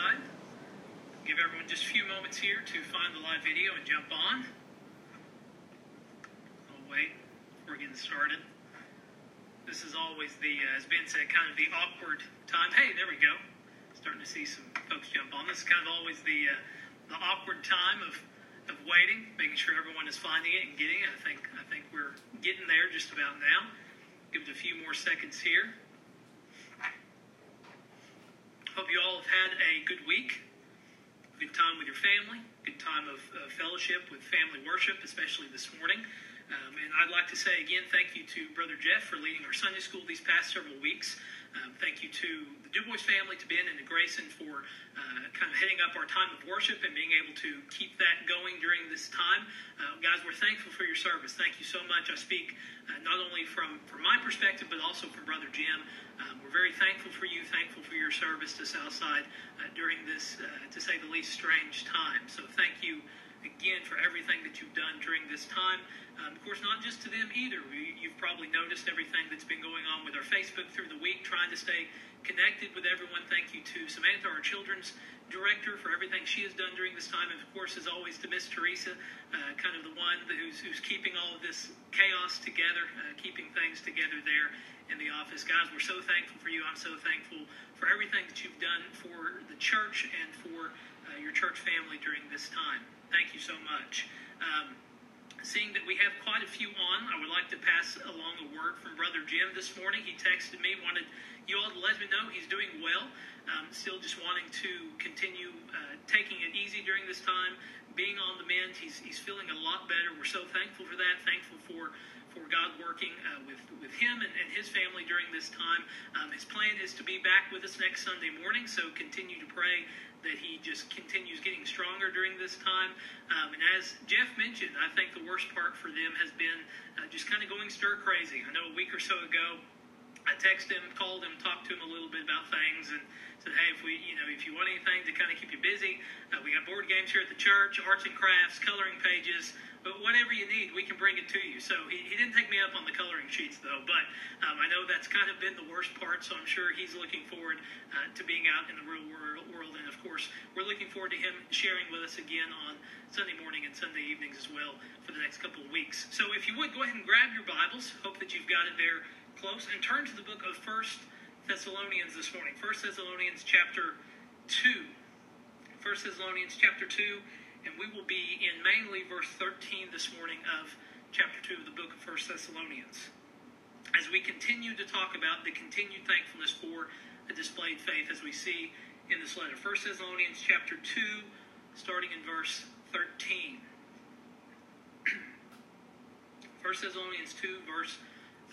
side. Give everyone just a few moments here to find the live video and jump on. I'll wait before we're getting started. This is always the, uh, as Ben said, kind of the awkward time. Hey, there we go. Starting to see some folks jump on. This is kind of always the uh, the awkward time of of waiting, making sure everyone is finding it and getting it. I think I think we're getting there just about now. Give it a few more seconds here. Hope you all have had a good week, good time with your family, good time of uh, fellowship with family worship, especially this morning. Um, and I'd like to say again, thank you to Brother Jeff for leading our Sunday school these past several weeks. Um, thank you to the Du Bois family, to Ben and to Grayson for uh, kind of heading up our time of worship and being able to keep that going during this time. Uh, guys, we're thankful for your service. Thank you so much. I speak uh, not only from, from my perspective, but also from Brother Jim. Um, we're very thankful for you, thankful for your service to Southside uh, during this, uh, to say the least, strange time. So thank you again for everything that you've done during this time. Um, of course, not just to them either. We, you've probably noticed everything that's been going on with our Facebook through the week, trying to stay connected with everyone. Thank you to Samantha, our children's director, for everything she has done during this time. And of course, as always, to Miss Teresa, uh, kind of the one who's, who's keeping all of this chaos together, uh, keeping things together there in the office. Guys, we're so thankful for you. I'm so thankful for everything that you've done for the church and for uh, your church family during this time. Thank you so much. Um, seeing that we have quite a few on, I would like to pass along a word from Brother Jim this morning. He texted me, wanted you all to let me know he's doing well. Um, still just wanting to continue uh, taking it easy during this time, being on the mend. He's, he's feeling a lot better. We're so thankful for that. Thankful for for God working uh, with with him and, and, his family during this time. Um, his plan is to be back with us next Sunday morning, so continue to pray that he just continues getting stronger during this time. Um, and as Jeff mentioned, I think the worst part for them has been uh, just kind of going stir crazy. I know a week or so ago, I texted him, called him, talked to him a little bit about things, and said, "Hey, if we, you know, if you want anything to kind of keep you busy, uh, we got board games here at the church, arts and crafts, coloring pages." But whatever you need, we can bring it to you. So he, he didn't take me up on the coloring sheets, though. But um, I know that's kind of been the worst part. So I'm sure he's looking forward uh, to being out in the real world. And of course, we're looking forward to him sharing with us again on Sunday morning and Sunday evenings as well for the next couple of weeks. So if you would go ahead and grab your Bibles. Hope that you've got it there close and turn to the book of First Thessalonians this morning. First Thessalonians chapter two. First Thessalonians chapter two and we will be in mainly verse 13 this morning of chapter 2 of the book of 1 Thessalonians. As we continue to talk about the continued thankfulness for a displayed faith as we see in this letter. 1 Thessalonians chapter 2, starting in verse 13. 1 Thessalonians 2, verse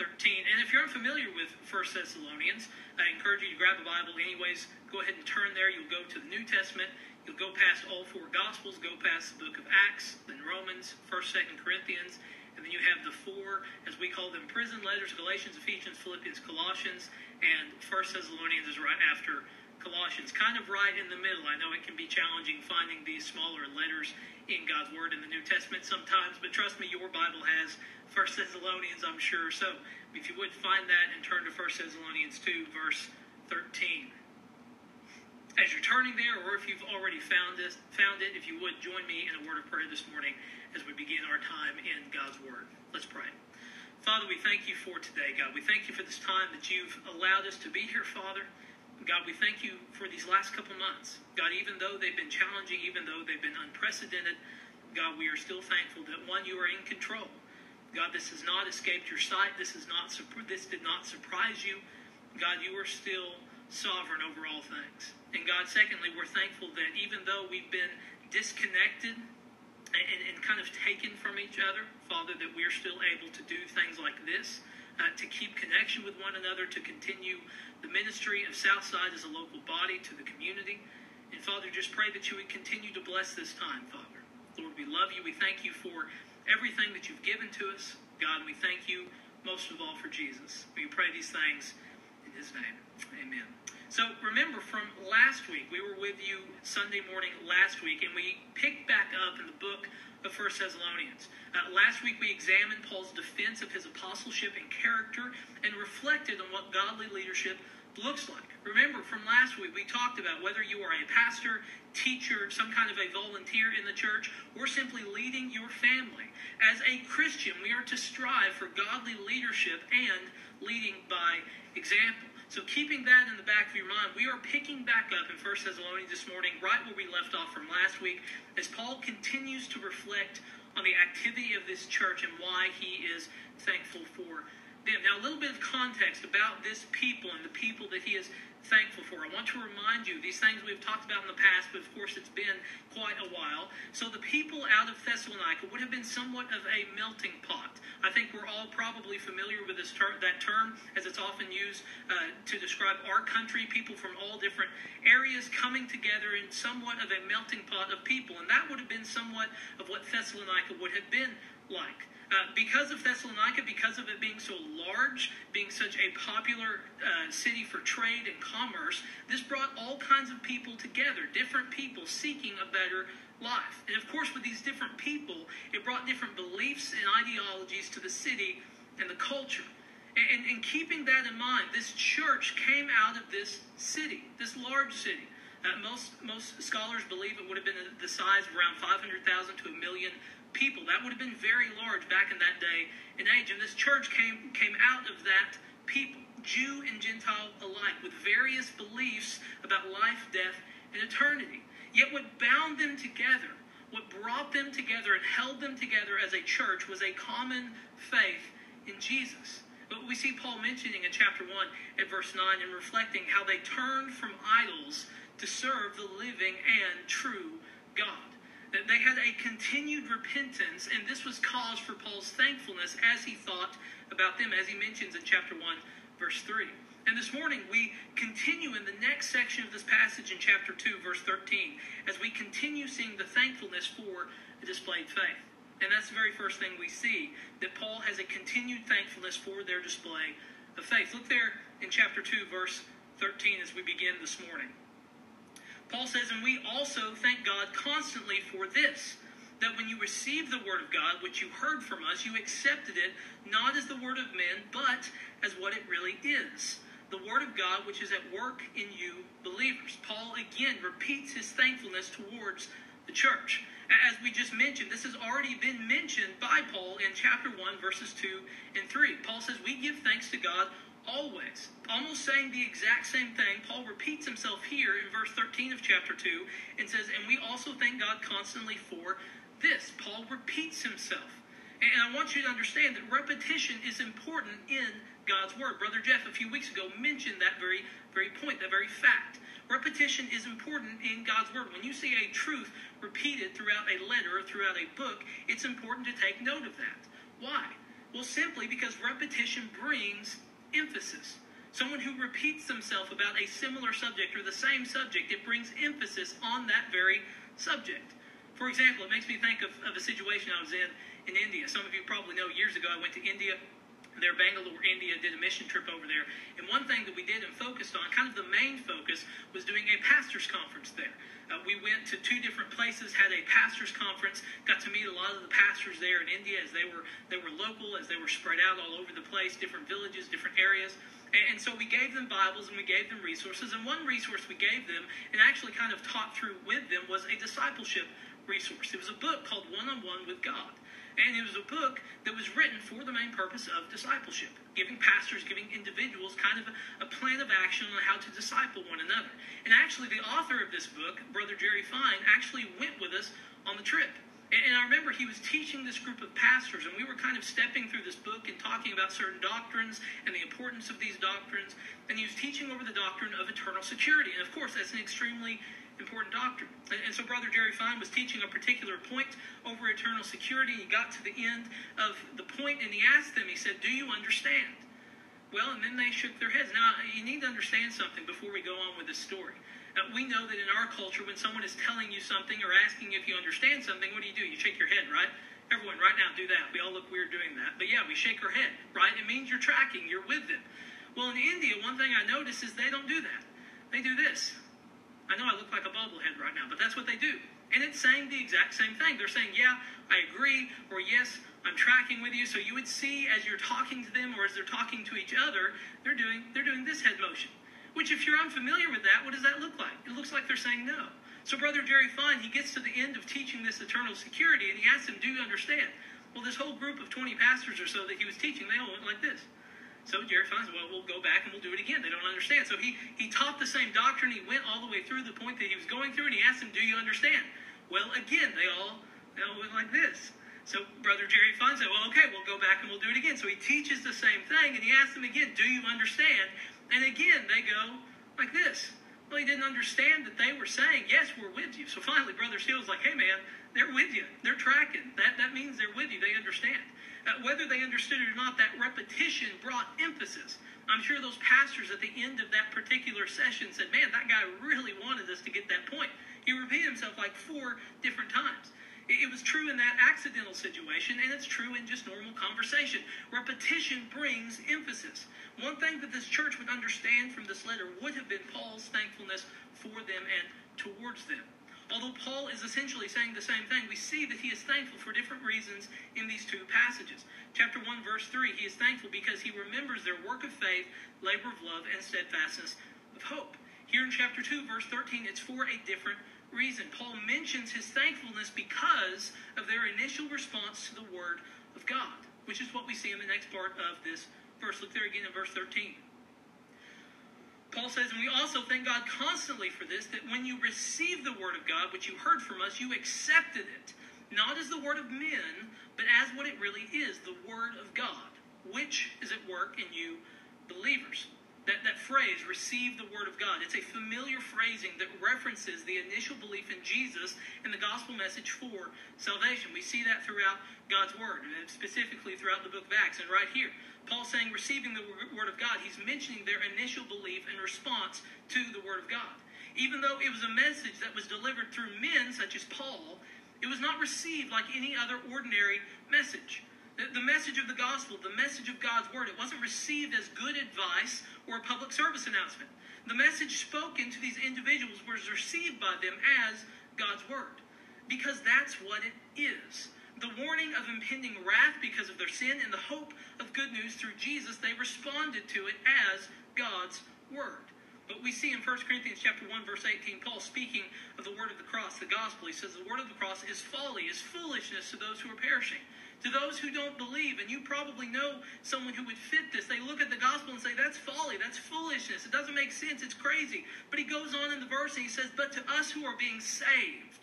13. And if you're unfamiliar with 1 Thessalonians, I encourage you to grab a Bible anyways. Go ahead and turn there. You'll go to the New Testament You'll go past all four Gospels, go past the book of Acts, then Romans, 1st, 2nd Corinthians, and then you have the four, as we call them, prison letters Galatians, Ephesians, Philippians, Colossians, and 1st Thessalonians is right after Colossians, kind of right in the middle. I know it can be challenging finding these smaller letters in God's Word in the New Testament sometimes, but trust me, your Bible has 1 Thessalonians, I'm sure. So if you would find that and turn to 1 Thessalonians 2, verse 13 as you're turning there, or if you've already found it, found it, if you would join me in a word of prayer this morning as we begin our time in God's Word. Let's pray. Father, we thank you for today, God. We thank you for this time that you've allowed us to be here, Father. God, we thank you for these last couple months. God, even though they've been challenging, even though they've been unprecedented, God, we are still thankful that one, you are in control. God, this has not escaped your sight. This is not this did not surprise you. God, you are still sovereign over all things. And God, secondly, we're thankful that even though we've been disconnected and, and kind of taken from each other, Father, that we're still able to do things like this, uh, to keep connection with one another, to continue the ministry of Southside as a local body to the community. And Father, just pray that you would continue to bless this time, Father. Lord, we love you. We thank you for everything that you've given to us. God, we thank you most of all for Jesus. We pray these things in his name. Amen. So remember from last week, we were with you Sunday morning last week, and we picked back up in the book of First Thessalonians. Uh, last week we examined Paul's defense of his apostleship and character and reflected on what godly leadership looks like. Remember from last week, we talked about whether you are a pastor, teacher, some kind of a volunteer in the church, or simply leading your family. As a Christian, we are to strive for godly leadership and leading by example. So, keeping that in the back of your mind, we are picking back up in 1 Thessalonians this morning, right where we left off from last week, as Paul continues to reflect on the activity of this church and why he is thankful for them. Now, a little bit of context about this people and the people that he is thankful for. I want to remind you these things we've talked about in the past, but of course it's been quite a while. So the people out of Thessalonica would have been somewhat of a melting pot. I think we're all probably familiar with this ter- that term as it's often used uh, to describe our country, people from all different areas coming together in somewhat of a melting pot of people. And that would have been somewhat of what Thessalonica would have been like. Uh, because of Thessalonica, because of it being so large, being such a popular uh, city for trade and commerce, this brought all kinds of people together, different people seeking a better life. And of course, with these different people, it brought different beliefs and ideologies to the city and the culture. And, and, and keeping that in mind, this church came out of this city, this large city. Uh, most most scholars believe it would have been the size of around 500,000 to a million people. That would have been very large back in that day and age. And this church came, came out of that people, Jew and Gentile alike, with various beliefs about life, death, and eternity. Yet what bound them together, what brought them together and held them together as a church was a common faith in Jesus. But we see Paul mentioning in chapter 1 at verse 9 and reflecting how they turned from idols to serve the living and true God that they had a continued repentance, and this was cause for Paul's thankfulness as he thought about them, as he mentions in chapter 1, verse 3. And this morning, we continue in the next section of this passage in chapter 2, verse 13, as we continue seeing the thankfulness for a displayed faith. And that's the very first thing we see that Paul has a continued thankfulness for their display of faith. Look there in chapter 2, verse 13, as we begin this morning. Paul says, And we also thank God constantly for this, that when you received the word of God, which you heard from us, you accepted it not as the word of men, but as what it really is the word of God which is at work in you believers. Paul again repeats his thankfulness towards the church. As we just mentioned, this has already been mentioned by Paul in chapter 1, verses 2 and 3. Paul says, We give thanks to God always. Almost saying the exact same thing, Paul repeats himself here in verse 13 of chapter 2 and says, And we also thank God constantly for this. Paul repeats himself. And I want you to understand that repetition is important in God's Word. Brother Jeff, a few weeks ago, mentioned that very, very point, that very fact. Repetition is important in God's Word. When you see a truth repeated throughout a letter or throughout a book, it's important to take note of that. Why? Well, simply because repetition brings emphasis. Someone who repeats themselves about a similar subject or the same subject, it brings emphasis on that very subject. For example, it makes me think of, of a situation I was in in India. Some of you probably know years ago I went to India there, Bangalore, India, did a mission trip over there. And one thing that we did and focused on, kind of the main focus, was doing a pastor's conference there. Uh, we went to two different places, had a pastors' conference, got to meet a lot of the pastors there in India as they were they were local, as they were spread out all over the place, different villages, different areas. And, and so we gave them Bibles and we gave them resources. And one resource we gave them, and actually kind of taught through with them, was a discipleship resource. It was a book called One on One with God. And it was a book that was written for the main purpose of discipleship, giving pastors, giving individuals kind of a, a, plan of action on how to disciple one another. And actually, the author of this book, Brother Jerry Fine, actually went with us on the trip. And, and I remember he was teaching this group of pastors, and we were kind of stepping through this book and talking about certain doctrines and the importance of these doctrines. And he was teaching over the doctrine of eternal security. And of course, that's an extremely important doctrine. And, so Brother Jerry Fine was teaching a particular point over eternal security. He got to the end of the point and he asked them, he said, Do you understand? Well, and then they shook their heads. Now, you need to understand something before we go on with this story. Uh, we know that in our culture, when someone is telling you something or asking if you understand something, what do you do? You shake your head, right? Everyone, right now, do that. We all look weird doing that. But yeah, we shake our head, right? It means you're tracking, you're with them. Well, in India, one thing I notice is they don't do that. They do this. I know I look like a bobblehead right now, but that's what they do. And it's saying the exact same thing. They're saying, yeah, I agree, or yes, I'm tracking with you. So you would see as you're talking to them or as they're talking to each other, they're doing they're doing this head motion. Which, if you're unfamiliar with that, what does that look like? It looks like they're saying no. So, Brother Jerry Fine, he gets to the end of teaching this eternal security, and he asks them, Do you understand? Well, this whole group of 20 pastors or so that he was teaching, they all went like this. So Jerry finds, Well, we'll go back and we'll do it again. They don't understand. So he, he taught the same doctrine. He went all the way through the point that he was going through, and he asked them, Do you understand? Well, again, they all, they all went like this. So Brother Jerry finds said, Well, okay, we'll go back and we'll do it again. So he teaches the same thing, and he asks them again, Do you understand? And again, they go like this. Well, he didn't understand that they were saying, Yes, we're with you. So finally, Brother Steele's like, Hey, man, they're with you. They're tracking. That, that means they're with you. They understand. Uh, whether they understood it or not, that repetition brought emphasis. I'm sure those pastors at the end of that particular session said, Man, that guy really wanted us to get that point. He repeated himself like four different times. It was true in that accidental situation, and it's true in just normal conversation. Repetition brings emphasis. One thing that this church would understand from this letter would have been Paul's thankfulness for them and towards them. Although Paul is essentially saying the same thing, we see that he is thankful for different reasons in these two passages. Chapter 1, verse 3, he is thankful because he remembers their work of faith, labor of love, and steadfastness of hope. Here in chapter 2, verse 13, it's for a different reason. Paul mentions his thankfulness because of their initial response to the Word of God, which is what we see in the next part of this verse. Look there again in verse 13. Paul says, and we also thank God constantly for this, that when you received the Word of God, which you heard from us, you accepted it, not as the Word of men, but as what it really is, the Word of God, which is at work in you believers. That, that phrase, receive the word of God, it's a familiar phrasing that references the initial belief in Jesus and the gospel message for salvation. We see that throughout God's word, and specifically throughout the book of Acts. And right here, Paul saying receiving the word of God, he's mentioning their initial belief and response to the word of God. Even though it was a message that was delivered through men such as Paul, it was not received like any other ordinary message. The message of the gospel, the message of God's word, it wasn't received as good advice or a public service announcement. The message spoken to these individuals was received by them as God's word because that's what it is. The warning of impending wrath because of their sin and the hope of good news through Jesus, they responded to it as God's word. But we see in 1 Corinthians chapter 1, verse 18, Paul speaking of the word of the cross, the gospel. He says the word of the cross is folly, is foolishness to those who are perishing to those who don't believe, and you probably know someone who would fit this, they look at the gospel and say, that's folly, that's foolishness, it doesn't make sense, it's crazy. But he goes on in the verse and he says, but to us who are being saved,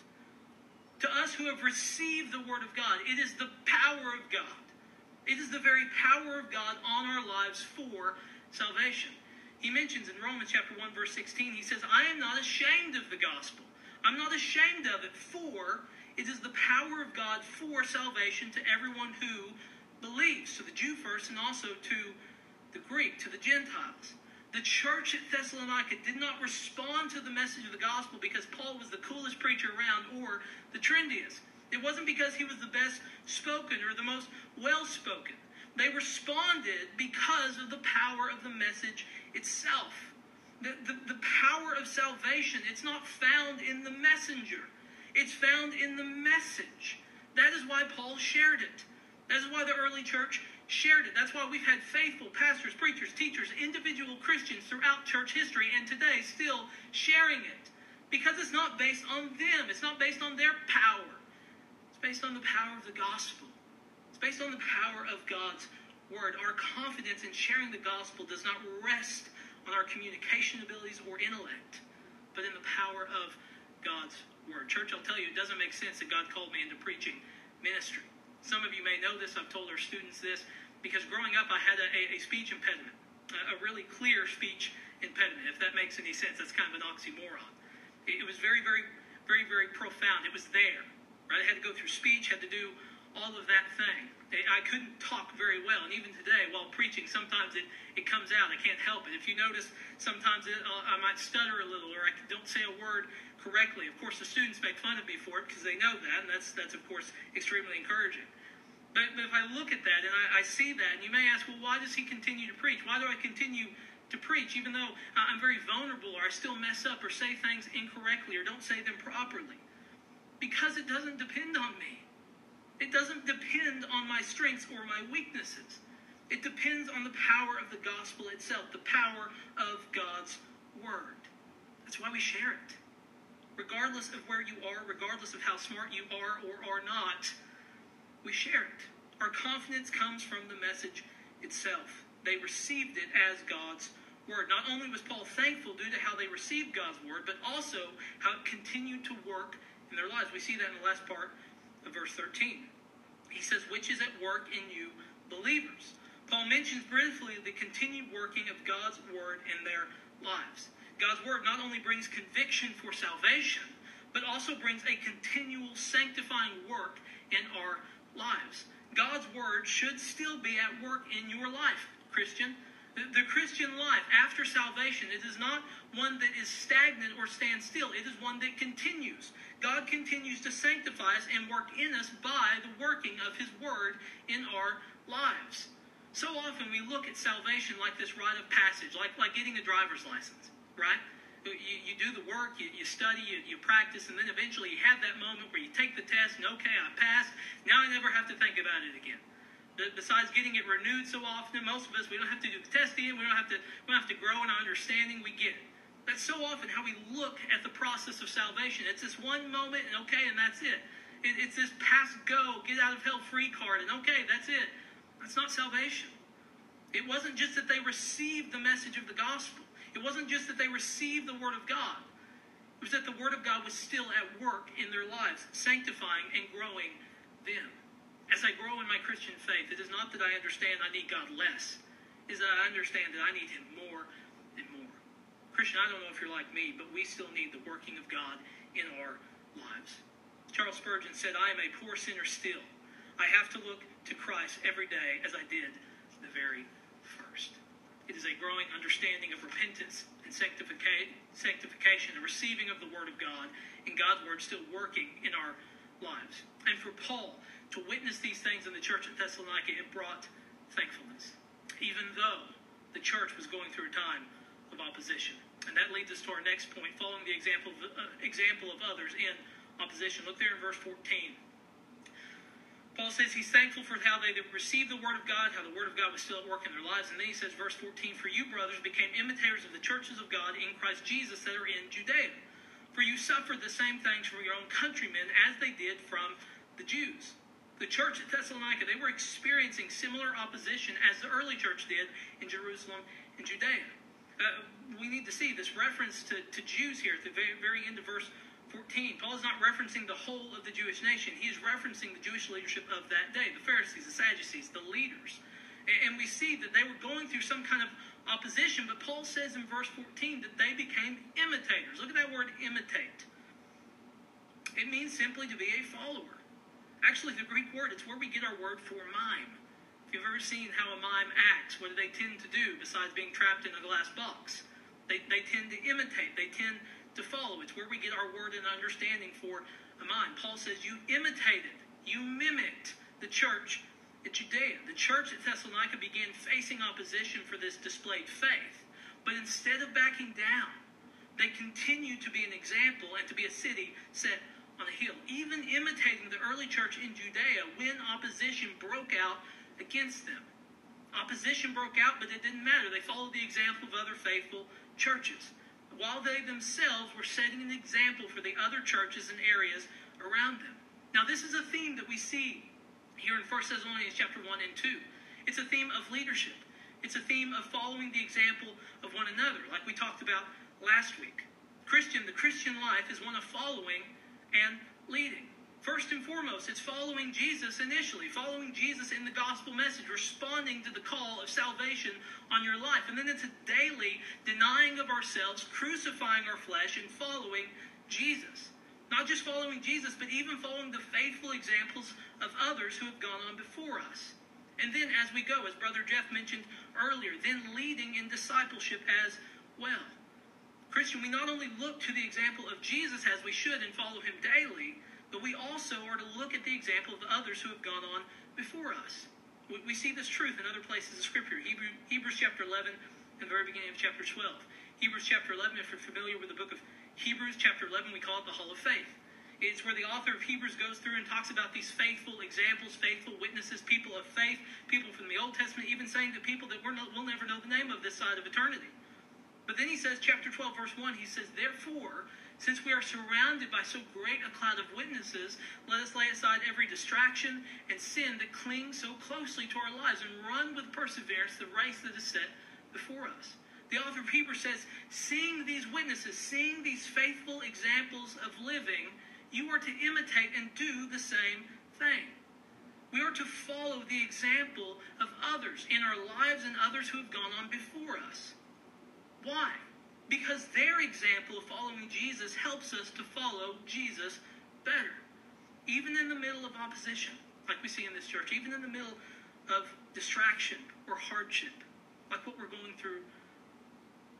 to us who have received the word of God, it is the power of God. It is the very power of God on our lives for salvation. He mentions in Romans chapter 1, verse 16, he says, I am not ashamed of the gospel. I'm not ashamed of it, for it is the power of God for salvation to everyone who believes, to the Jew first and also to the Greek, to the Gentiles. The church at Thessalonica did not respond to the message of the gospel because Paul was the coolest preacher around or the trendiest. It wasn't because he was the best spoken or the most well spoken. They responded because of the power of the message itself. The, the, the power of salvation, it's not found in the messenger. It's found in the message. That is why Paul shared it. That is why the early church shared it. That's why we've had faithful pastors, preachers, teachers, individual Christians throughout church history and today still sharing it. Because it's not based on them, it's not based on their power. It's based on the power of the gospel. It's based on the power of God's word. Our confidence in sharing the gospel does not rest on our communication abilities or intellect, but in the power of God's word. Church, I'll tell you, it doesn't make sense that God called me into preaching ministry. Some of you may know this. I've told our students this because growing up, I had a, a, speech impediment, a, a, really clear speech impediment. If that makes any sense, that's kind of an oxymoron. It, it was very, very, very, very profound. It was there. Right? I had to go through speech, had to do all of that thing. I couldn't talk very well, and even today, while preaching, sometimes it, it comes out. I can't help it. If you notice, sometimes it, uh, I might stutter a little, or I don't say a word correctly. Of course, the students make fun of me for it because they know that, and that's, that's of course, extremely encouraging. But, but if I look at that and I, I see that, and you may ask, well, why does he continue to preach? Why do I continue to preach, even though I'm very vulnerable or I still mess up or say things incorrectly or don't say them properly? Because it doesn't depend on me. It doesn't depend on my strengths or my weaknesses. It depends on the power of the gospel itself, the power of God's word. That's why we share it. Regardless of where you are, regardless of how smart you are or are not, we share it. Our confidence comes from the message itself. They received it as God's word. Not only was Paul thankful due to how they received God's word, but also how it continued to work in their lives. We see that in the last part of verse 13. He says, which is at work in you believers. Paul mentions briefly the continued working of God's word in their lives. God's word not only brings conviction for salvation, but also brings a continual sanctifying work in our lives. God's word should still be at work in your life, Christian. The, Christian life after salvation, it is not one that is stagnant or stands still. It is one that continues. God continues to sanctify us and work in us by the working of His Word in our lives. So often we look at salvation like this rite of passage, like, like getting a driver's license, right? You, you do the work, you, you study, you, you practice, and then eventually you have that moment where you take the test and, okay, I passed. Now I never have to think about it again besides getting it renewed so often, most of us we don't have to do the testing. We don't have to we don't have to grow in our understanding. We get it. That's so often how we look at the process of salvation. It's this one moment and okay, and that's it. it it's this pass go, get out of hell free card, and okay, that's it. That's not salvation. It wasn't just that they received the message of the gospel. It wasn't just that they received the word of God. It was that the word of God was still at work in their lives, sanctifying and growing them as I grow in my Christian faith, it is not that I understand I need God less, it is that I understand that I need Him more and more. Christian, I don't know if you're like me, but we still need the working of God in our lives. Charles Spurgeon said, I am a poor sinner still. I have to look to Christ every day as I did the very. It is a growing understanding of repentance and sanctification, the receiving of the Word of God, and God's Word still working in our lives. And for Paul, to witness these things in the church at Thessalonica, it brought thankfulness, even though the church was going through a time of opposition. And that leads us to our next point, following the example of, uh, example of others in opposition. Look there in verse 14. Paul says he's thankful for how they received the Word of God, how the Word of God was still at work in their lives. And then he says, verse 14, For you, brothers, became imitators of the churches of God in Christ Jesus that are in Judea. For you suffered the same things from your own countrymen as they did from the Jews the church at Thessalonica, they were experiencing similar opposition as the early church did in Jerusalem and Judea. Uh, we need to see this reference to, to Jews here at the very, very end of verse 14. Paul is not referencing the whole of the Jewish nation. He is referencing the Jewish leadership of that day, the Pharisees, the Sadducees, the leaders. And, we see that they were going through some kind of opposition, but Paul says in verse 14 that they became imitators. Look at that word imitate. It means simply to be a follower. Actually, the Greek word, it's where we get our word for mime. If you've ever seen how a mime acts, what do they tend to do besides being trapped in a glass box? They, they tend to imitate, they tend to follow. It's where we get our word and understanding for a mime. Paul says, You imitated, you mimicked the church at Judea. The church at Thessalonica began facing opposition for this displayed faith. But instead of backing down, they continued to be an example and to be a city set on a hill, even imitating the early church in Judea when opposition broke out against them. Opposition broke out, but it didn't matter. They followed the example of other faithful churches, while they themselves were setting an example for the other churches and areas around them. Now, this is a theme that we see here in 1 Thessalonians chapter 1 and 2. It's a theme of leadership. It's a theme of following the example of one another, like we talked about last week. Christian, the Christian life is one of following and leading. First and foremost, it's following Jesus initially, following Jesus in the gospel message, responding to the call of salvation on your life. And then it's a daily denying of ourselves, crucifying our flesh, and following Jesus. Not just following Jesus, but even following the faithful examples of others who have gone on before us. And then as we go, as Brother Jeff mentioned earlier, then leading in discipleship as well. Christian, we not only look to the example of Jesus as we should and follow him daily, but we also are to look at the example of others who have gone on before us. We, we see this truth in other places of Scripture. Hebrew, Hebrews chapter 11 and the very beginning of chapter 12. Hebrews chapter 11, if you're familiar with the book of Hebrews chapter 11, we call it the Hall of Faith. It's where the author of Hebrews goes through and talks about these faithful examples, faithful witnesses, people of faith, people from the Old Testament, even saying to people that we're not, we'll never know the name of this side of eternity. But then he says, chapter 12, verse 1, he says, Therefore, since we are surrounded by so great a cloud of witnesses, let us lay aside every distraction and sin that clings so closely to our lives and run with perseverance the race that is set before us. The author of Hebrews says, seeing these witnesses, seeing these faithful examples of living, you are to imitate and do the same thing. We are to follow the example of others in our lives and others who have gone on before us. Why? Because their example of following Jesus helps us to follow Jesus better. Even in the middle of opposition, like we see in this church, even in the middle of distraction or hardship, like what we're going through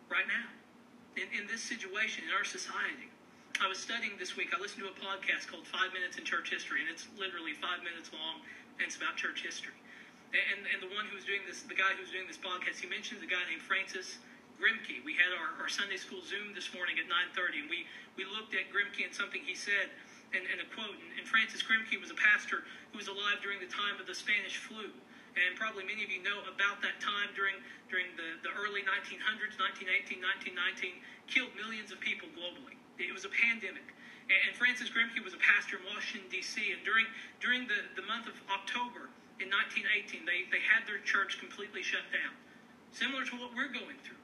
right now in, in this situation in our society. I was studying this week. I listened to a podcast called Five Minutes in Church History, and it's literally five minutes long, and it's about church history. And, and the one who was doing this, the guy who was doing this podcast, he mentions a guy named Francis Grimke. We had our, our Sunday school Zoom this morning at 9.30, and we, we looked at Grimke and something he said, and, and a quote. And, and Francis Grimke was a pastor who was alive during the time of the Spanish flu and probably many of you know about that time during during the, the early 1900s, 1918, 1919, killed millions of people globally. It was a pandemic. And Francis Grimke was a pastor in Washington, D.C., and during, during the, the month of October in 1918, they, they had their church completely shut down, similar to what we're going through.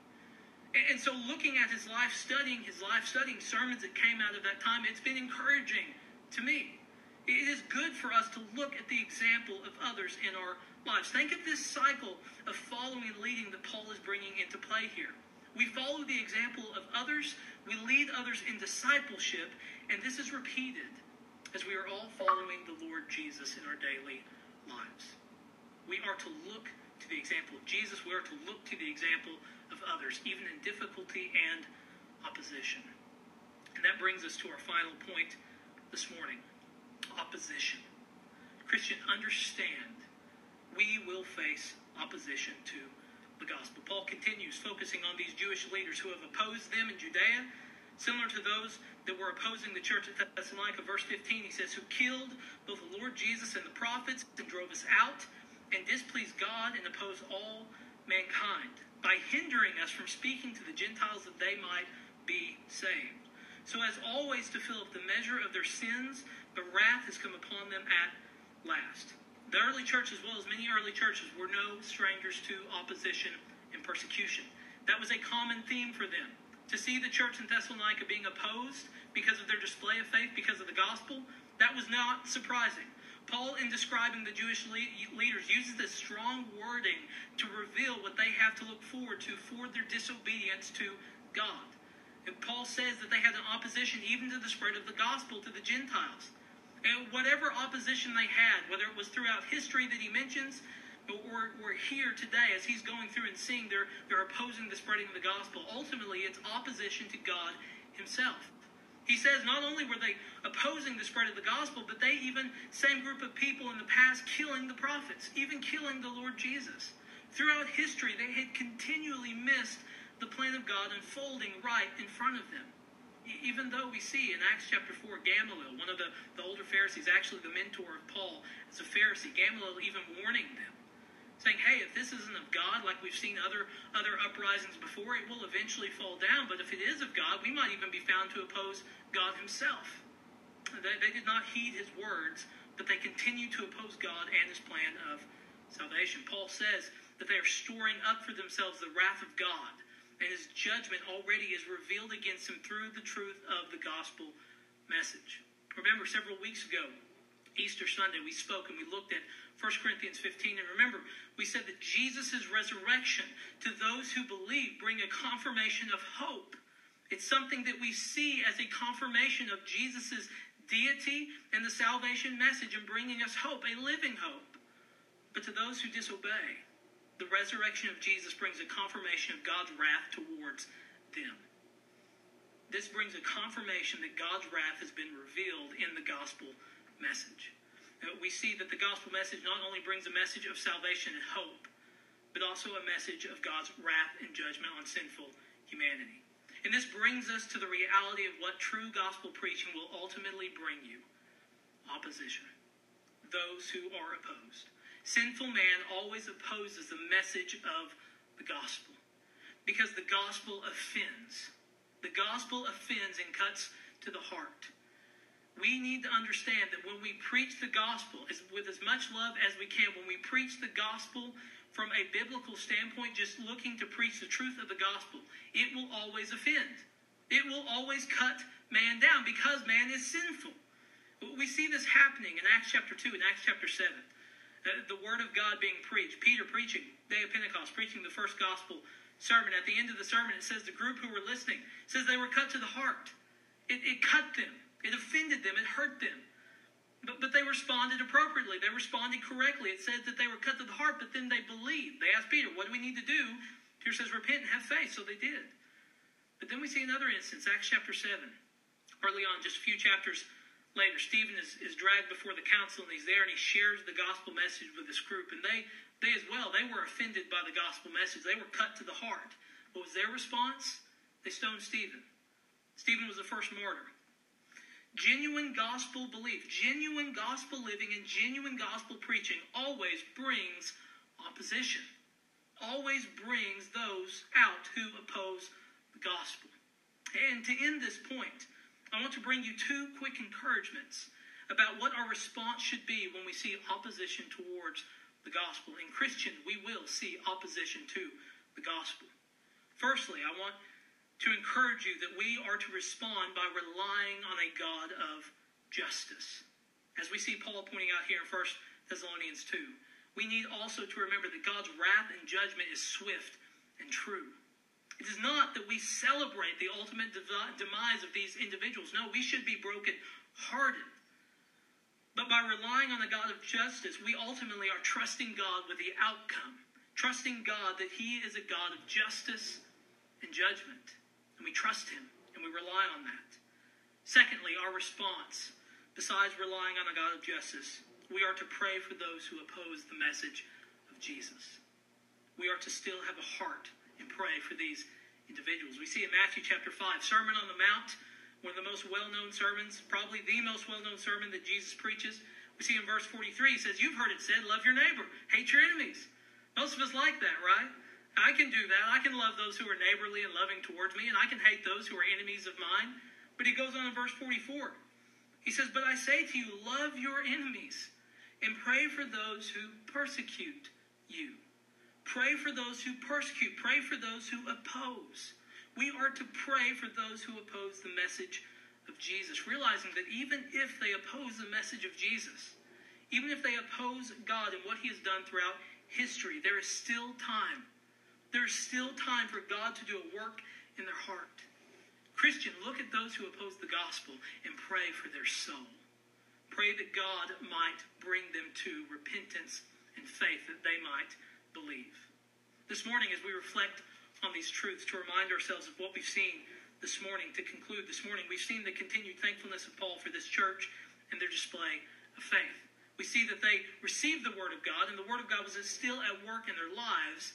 And, so, looking at his life, studying his life, studying sermons that came out of that time, it's been encouraging to me. It is good for us to look at the example of others in our lives. Think of this cycle of following and leading that Paul is bringing into play here. We follow the example of others, we lead others in discipleship, and this is repeated as we are all following the Lord Jesus in our daily lives. We are to look to the example of Jesus, we are to look to the example of others, even in difficulty and opposition. And that brings us to our final point this morning opposition. Christian, understand we will face opposition to the gospel. Paul continues focusing on these Jewish leaders who have opposed them in Judea, similar to those that were opposing the church at Thessalonica. Verse 15, he says, Who killed both the Lord Jesus and the prophets and drove us out and displeased God and opposed all mankind by hindering us from speaking to the Gentiles that they might be saved. So, as always, to fill up the measure of their sins, the wrath has come upon them at last. The early church, as well as many early churches, were no strangers to opposition and persecution. That was a common theme for them. To see the church in Thessalonica being opposed because of their display of faith, because of the gospel, that was not surprising. Paul, in describing the Jewish leaders, uses this strong wording to reveal what they have to look forward to for their disobedience to God. And Paul says that they had an opposition even to the spread of the gospel to the Gentiles. And whatever opposition they had, whether it was throughout history that he mentions, or, or here today as he's going through and seeing they're, they're opposing the spreading of the gospel, ultimately it's opposition to God himself. He says not only were they opposing the spread of the gospel, but they even, same group of people in the past, killing the prophets, even killing the Lord Jesus. Throughout history, they had continually missed the plan of God unfolding right in front of them even though we see in Acts chapter 4, Gamaliel, one of the, the older Pharisees, actually the mentor of Paul, as a Pharisee, Gamaliel even warning them, saying, hey, if this isn't of God, like we've seen other, other uprisings before, it will eventually fall down. But if it is of God, we might even be found to oppose God himself. They, they did not heed his words, but they continue to oppose God and his plan of salvation. Paul says that they are storing up for themselves the wrath of God and his judgment already is revealed against them through the truth of the gospel message. Remember, several weeks ago, Easter Sunday, we spoke and we looked at 1 Corinthians 15. And remember, we said that Jesus' resurrection to those who believe bring a confirmation of hope. It's something that we see as a confirmation of Jesus' deity and the salvation message and bringing us hope, a living hope. But to those who disobey, the resurrection of Jesus brings a confirmation of God's wrath towards them. This brings a confirmation that God's wrath has been revealed in the gospel message. We see that the gospel message not only brings a message of salvation and hope, but also a message of God's wrath and judgment on sinful humanity. And this brings us to the reality of what true gospel preaching will ultimately bring you opposition, those who are opposed. Sinful man always opposes the message of the gospel. Because the gospel offends. The gospel offends and cuts to the heart. We need to understand that when we preach the gospel with as much love as we can, when we preach the gospel from a biblical standpoint, just looking to preach the truth of the gospel, it will always offend. It will always cut man down because man is sinful. We see this happening in Acts chapter 2 and Acts chapter 7. Uh, the word of God being preached. Peter preaching, day of Pentecost, preaching the first gospel sermon. At the end of the sermon, it says the group who were listening says they were cut to the heart. It, it cut them. It offended them. It hurt them. But, but they responded appropriately. They responded correctly. It says that they were cut to the heart, but then they believed. They asked Peter, What do we need to do? Peter says, Repent and have faith. So they did. But then we see another instance, Acts chapter 7. Early on, just a few chapters later, Stephen is, is dragged before the council and he's there and he shares the gospel message with this group. And they, they as well, they were offended by the gospel message. They were cut to the heart. What was their response? They stoned Stephen. Stephen was the first martyr. Genuine gospel belief, genuine gospel living, and genuine gospel preaching always brings opposition, always brings those out who oppose the gospel. And to end this point, I want to bring you two quick encouragements about what our response should be when we see opposition towards the gospel. In Christian, we will see opposition to the gospel. Firstly, I want to encourage you that we are to respond by relying on a God of justice. As we see Paul pointing out here in 1 Thessalonians 2, we need also to remember that God's wrath and judgment is swift and true. It is not that we celebrate the ultimate demise of these individuals. No, we should be broken hearted. But by relying on the God of justice, we ultimately are trusting God with the outcome, trusting God that He is a God of justice and judgment. And we trust Him and we rely on that. Secondly, our response, besides relying on the God of justice, we are to pray for those who oppose the message of Jesus. We are to still have a heart and pray for these individuals. We see in Matthew chapter 5, Sermon on the Mount, one of the most well known sermons, probably the most well known sermon that Jesus preaches. We see in verse 43, he says, You've heard it said, love your neighbor, hate your enemies. Most of us like that, right? I can do that. I can love those who are neighborly and loving towards me, and I can hate those who are enemies of mine. But he goes on in verse 44. He says, But I say to you, love your enemies and pray for those who persecute you. Pray for those who persecute. Pray for those who oppose. We are to pray for those who oppose the message of Jesus, realizing that even if they oppose the message of Jesus, even if they oppose God and what He has done throughout history, there is still time. There is still time for God to do a work in their heart. Christian, look at those who oppose the gospel and pray for their soul. Pray that God might bring them to repentance and faith, that they might believe. This morning, as we reflect on these truths, to remind ourselves of what we've seen this morning, to conclude this morning, we've seen the continued thankfulness of Paul for this church and their display of faith. We see that they received the Word of God, and the Word of God was still at work in their lives.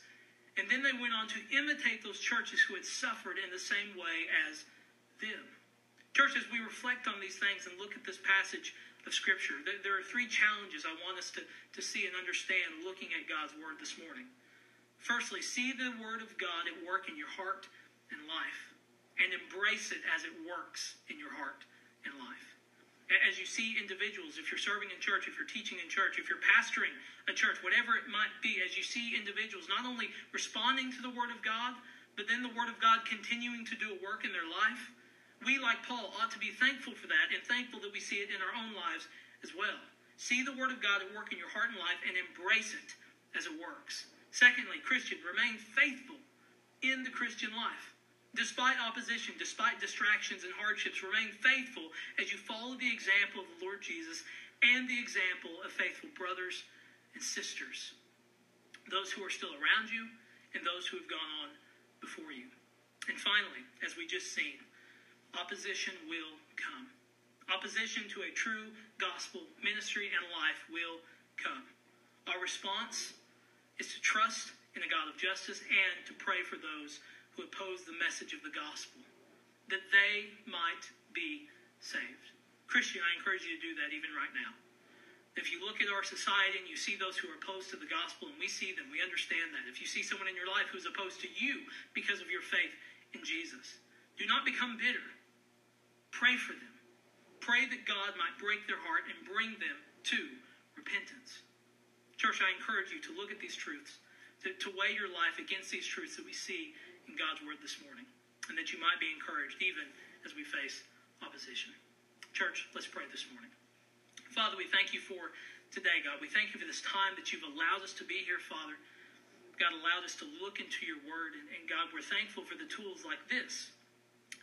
And then they went on to imitate those churches who had suffered in the same way as them. Church, as we reflect on these things and look at this passage of Scripture. There are three challenges I want us to, to see and understand looking at God's Word this morning. Firstly, see the Word of God at work in your heart and life, and embrace it as it works in your heart and life. As you see individuals, if you're serving in church, if you're teaching in church, if you're pastoring a church, whatever it might be, as you see individuals not only responding to the Word of God, but then the Word of God continuing to do a work in their life, we, like Paul, ought to be thankful for that and thankful that we see it in our own lives as well. See the Word of God at work in your heart and life and embrace it as it works. Secondly, Christian, remain faithful in the Christian life. Despite opposition, despite distractions and hardships, remain faithful as you follow the example of the Lord Jesus and the example of faithful brothers and sisters. Those who are still around you and those who have gone on before you. And finally, as we just seen, opposition will come. Opposition to a true gospel ministry and life will come. Our response is to trust in a God of justice and to pray for those who oppose the message of the gospel, that they might be saved. Christian, I encourage you to do that even right now. If you look at our society and you see those who are opposed to the gospel, and we see them, we understand that. If you see someone in your life who's opposed to you because of your faith in Jesus, do not become bitter. Pray for them. Pray that God might break their heart and bring them to repentance. Church, I encourage you to look at these truths, to, to weigh your life against these truths that we see in God's Word this morning, and that you might be encouraged even as we face opposition. Church, let's pray this morning. Father, we thank you for today, God. We thank you for this time that you've allowed us to be here, Father. God allowed us to look into your word. And, and, God, we're thankful for the tools like this.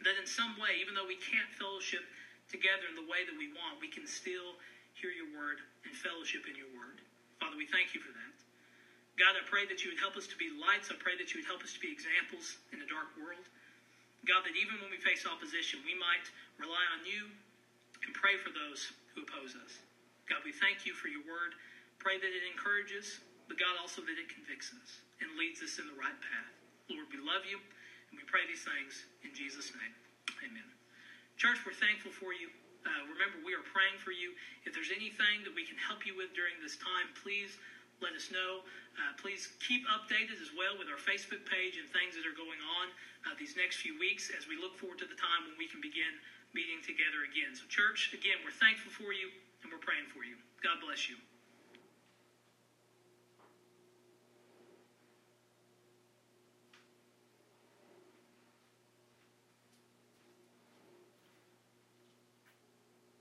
That in some way, even though we can't fellowship together in the way that we want, we can still hear your word and fellowship in your word. Father, we thank you for that. God, I pray that you would help us to be lights. I pray that you would help us to be examples in a dark world. God, that even when we face opposition, we might rely on you and pray for those who oppose us. God, we thank you for your word. Pray that it encourages, but God, also that it convicts us and leads us in the right path. Lord, we love you, and we pray these things in Jesus' name. Amen. Church, we're thankful for you. Uh, remember, we are praying for you. If there's anything that we can help you with during this time, please let us know. Uh, please keep updated as well with our Facebook page and things that are going on uh, these next few weeks as we look forward to the time when we can begin meeting together again. So, church, again, we're thankful for you and we're praying for you. God bless you.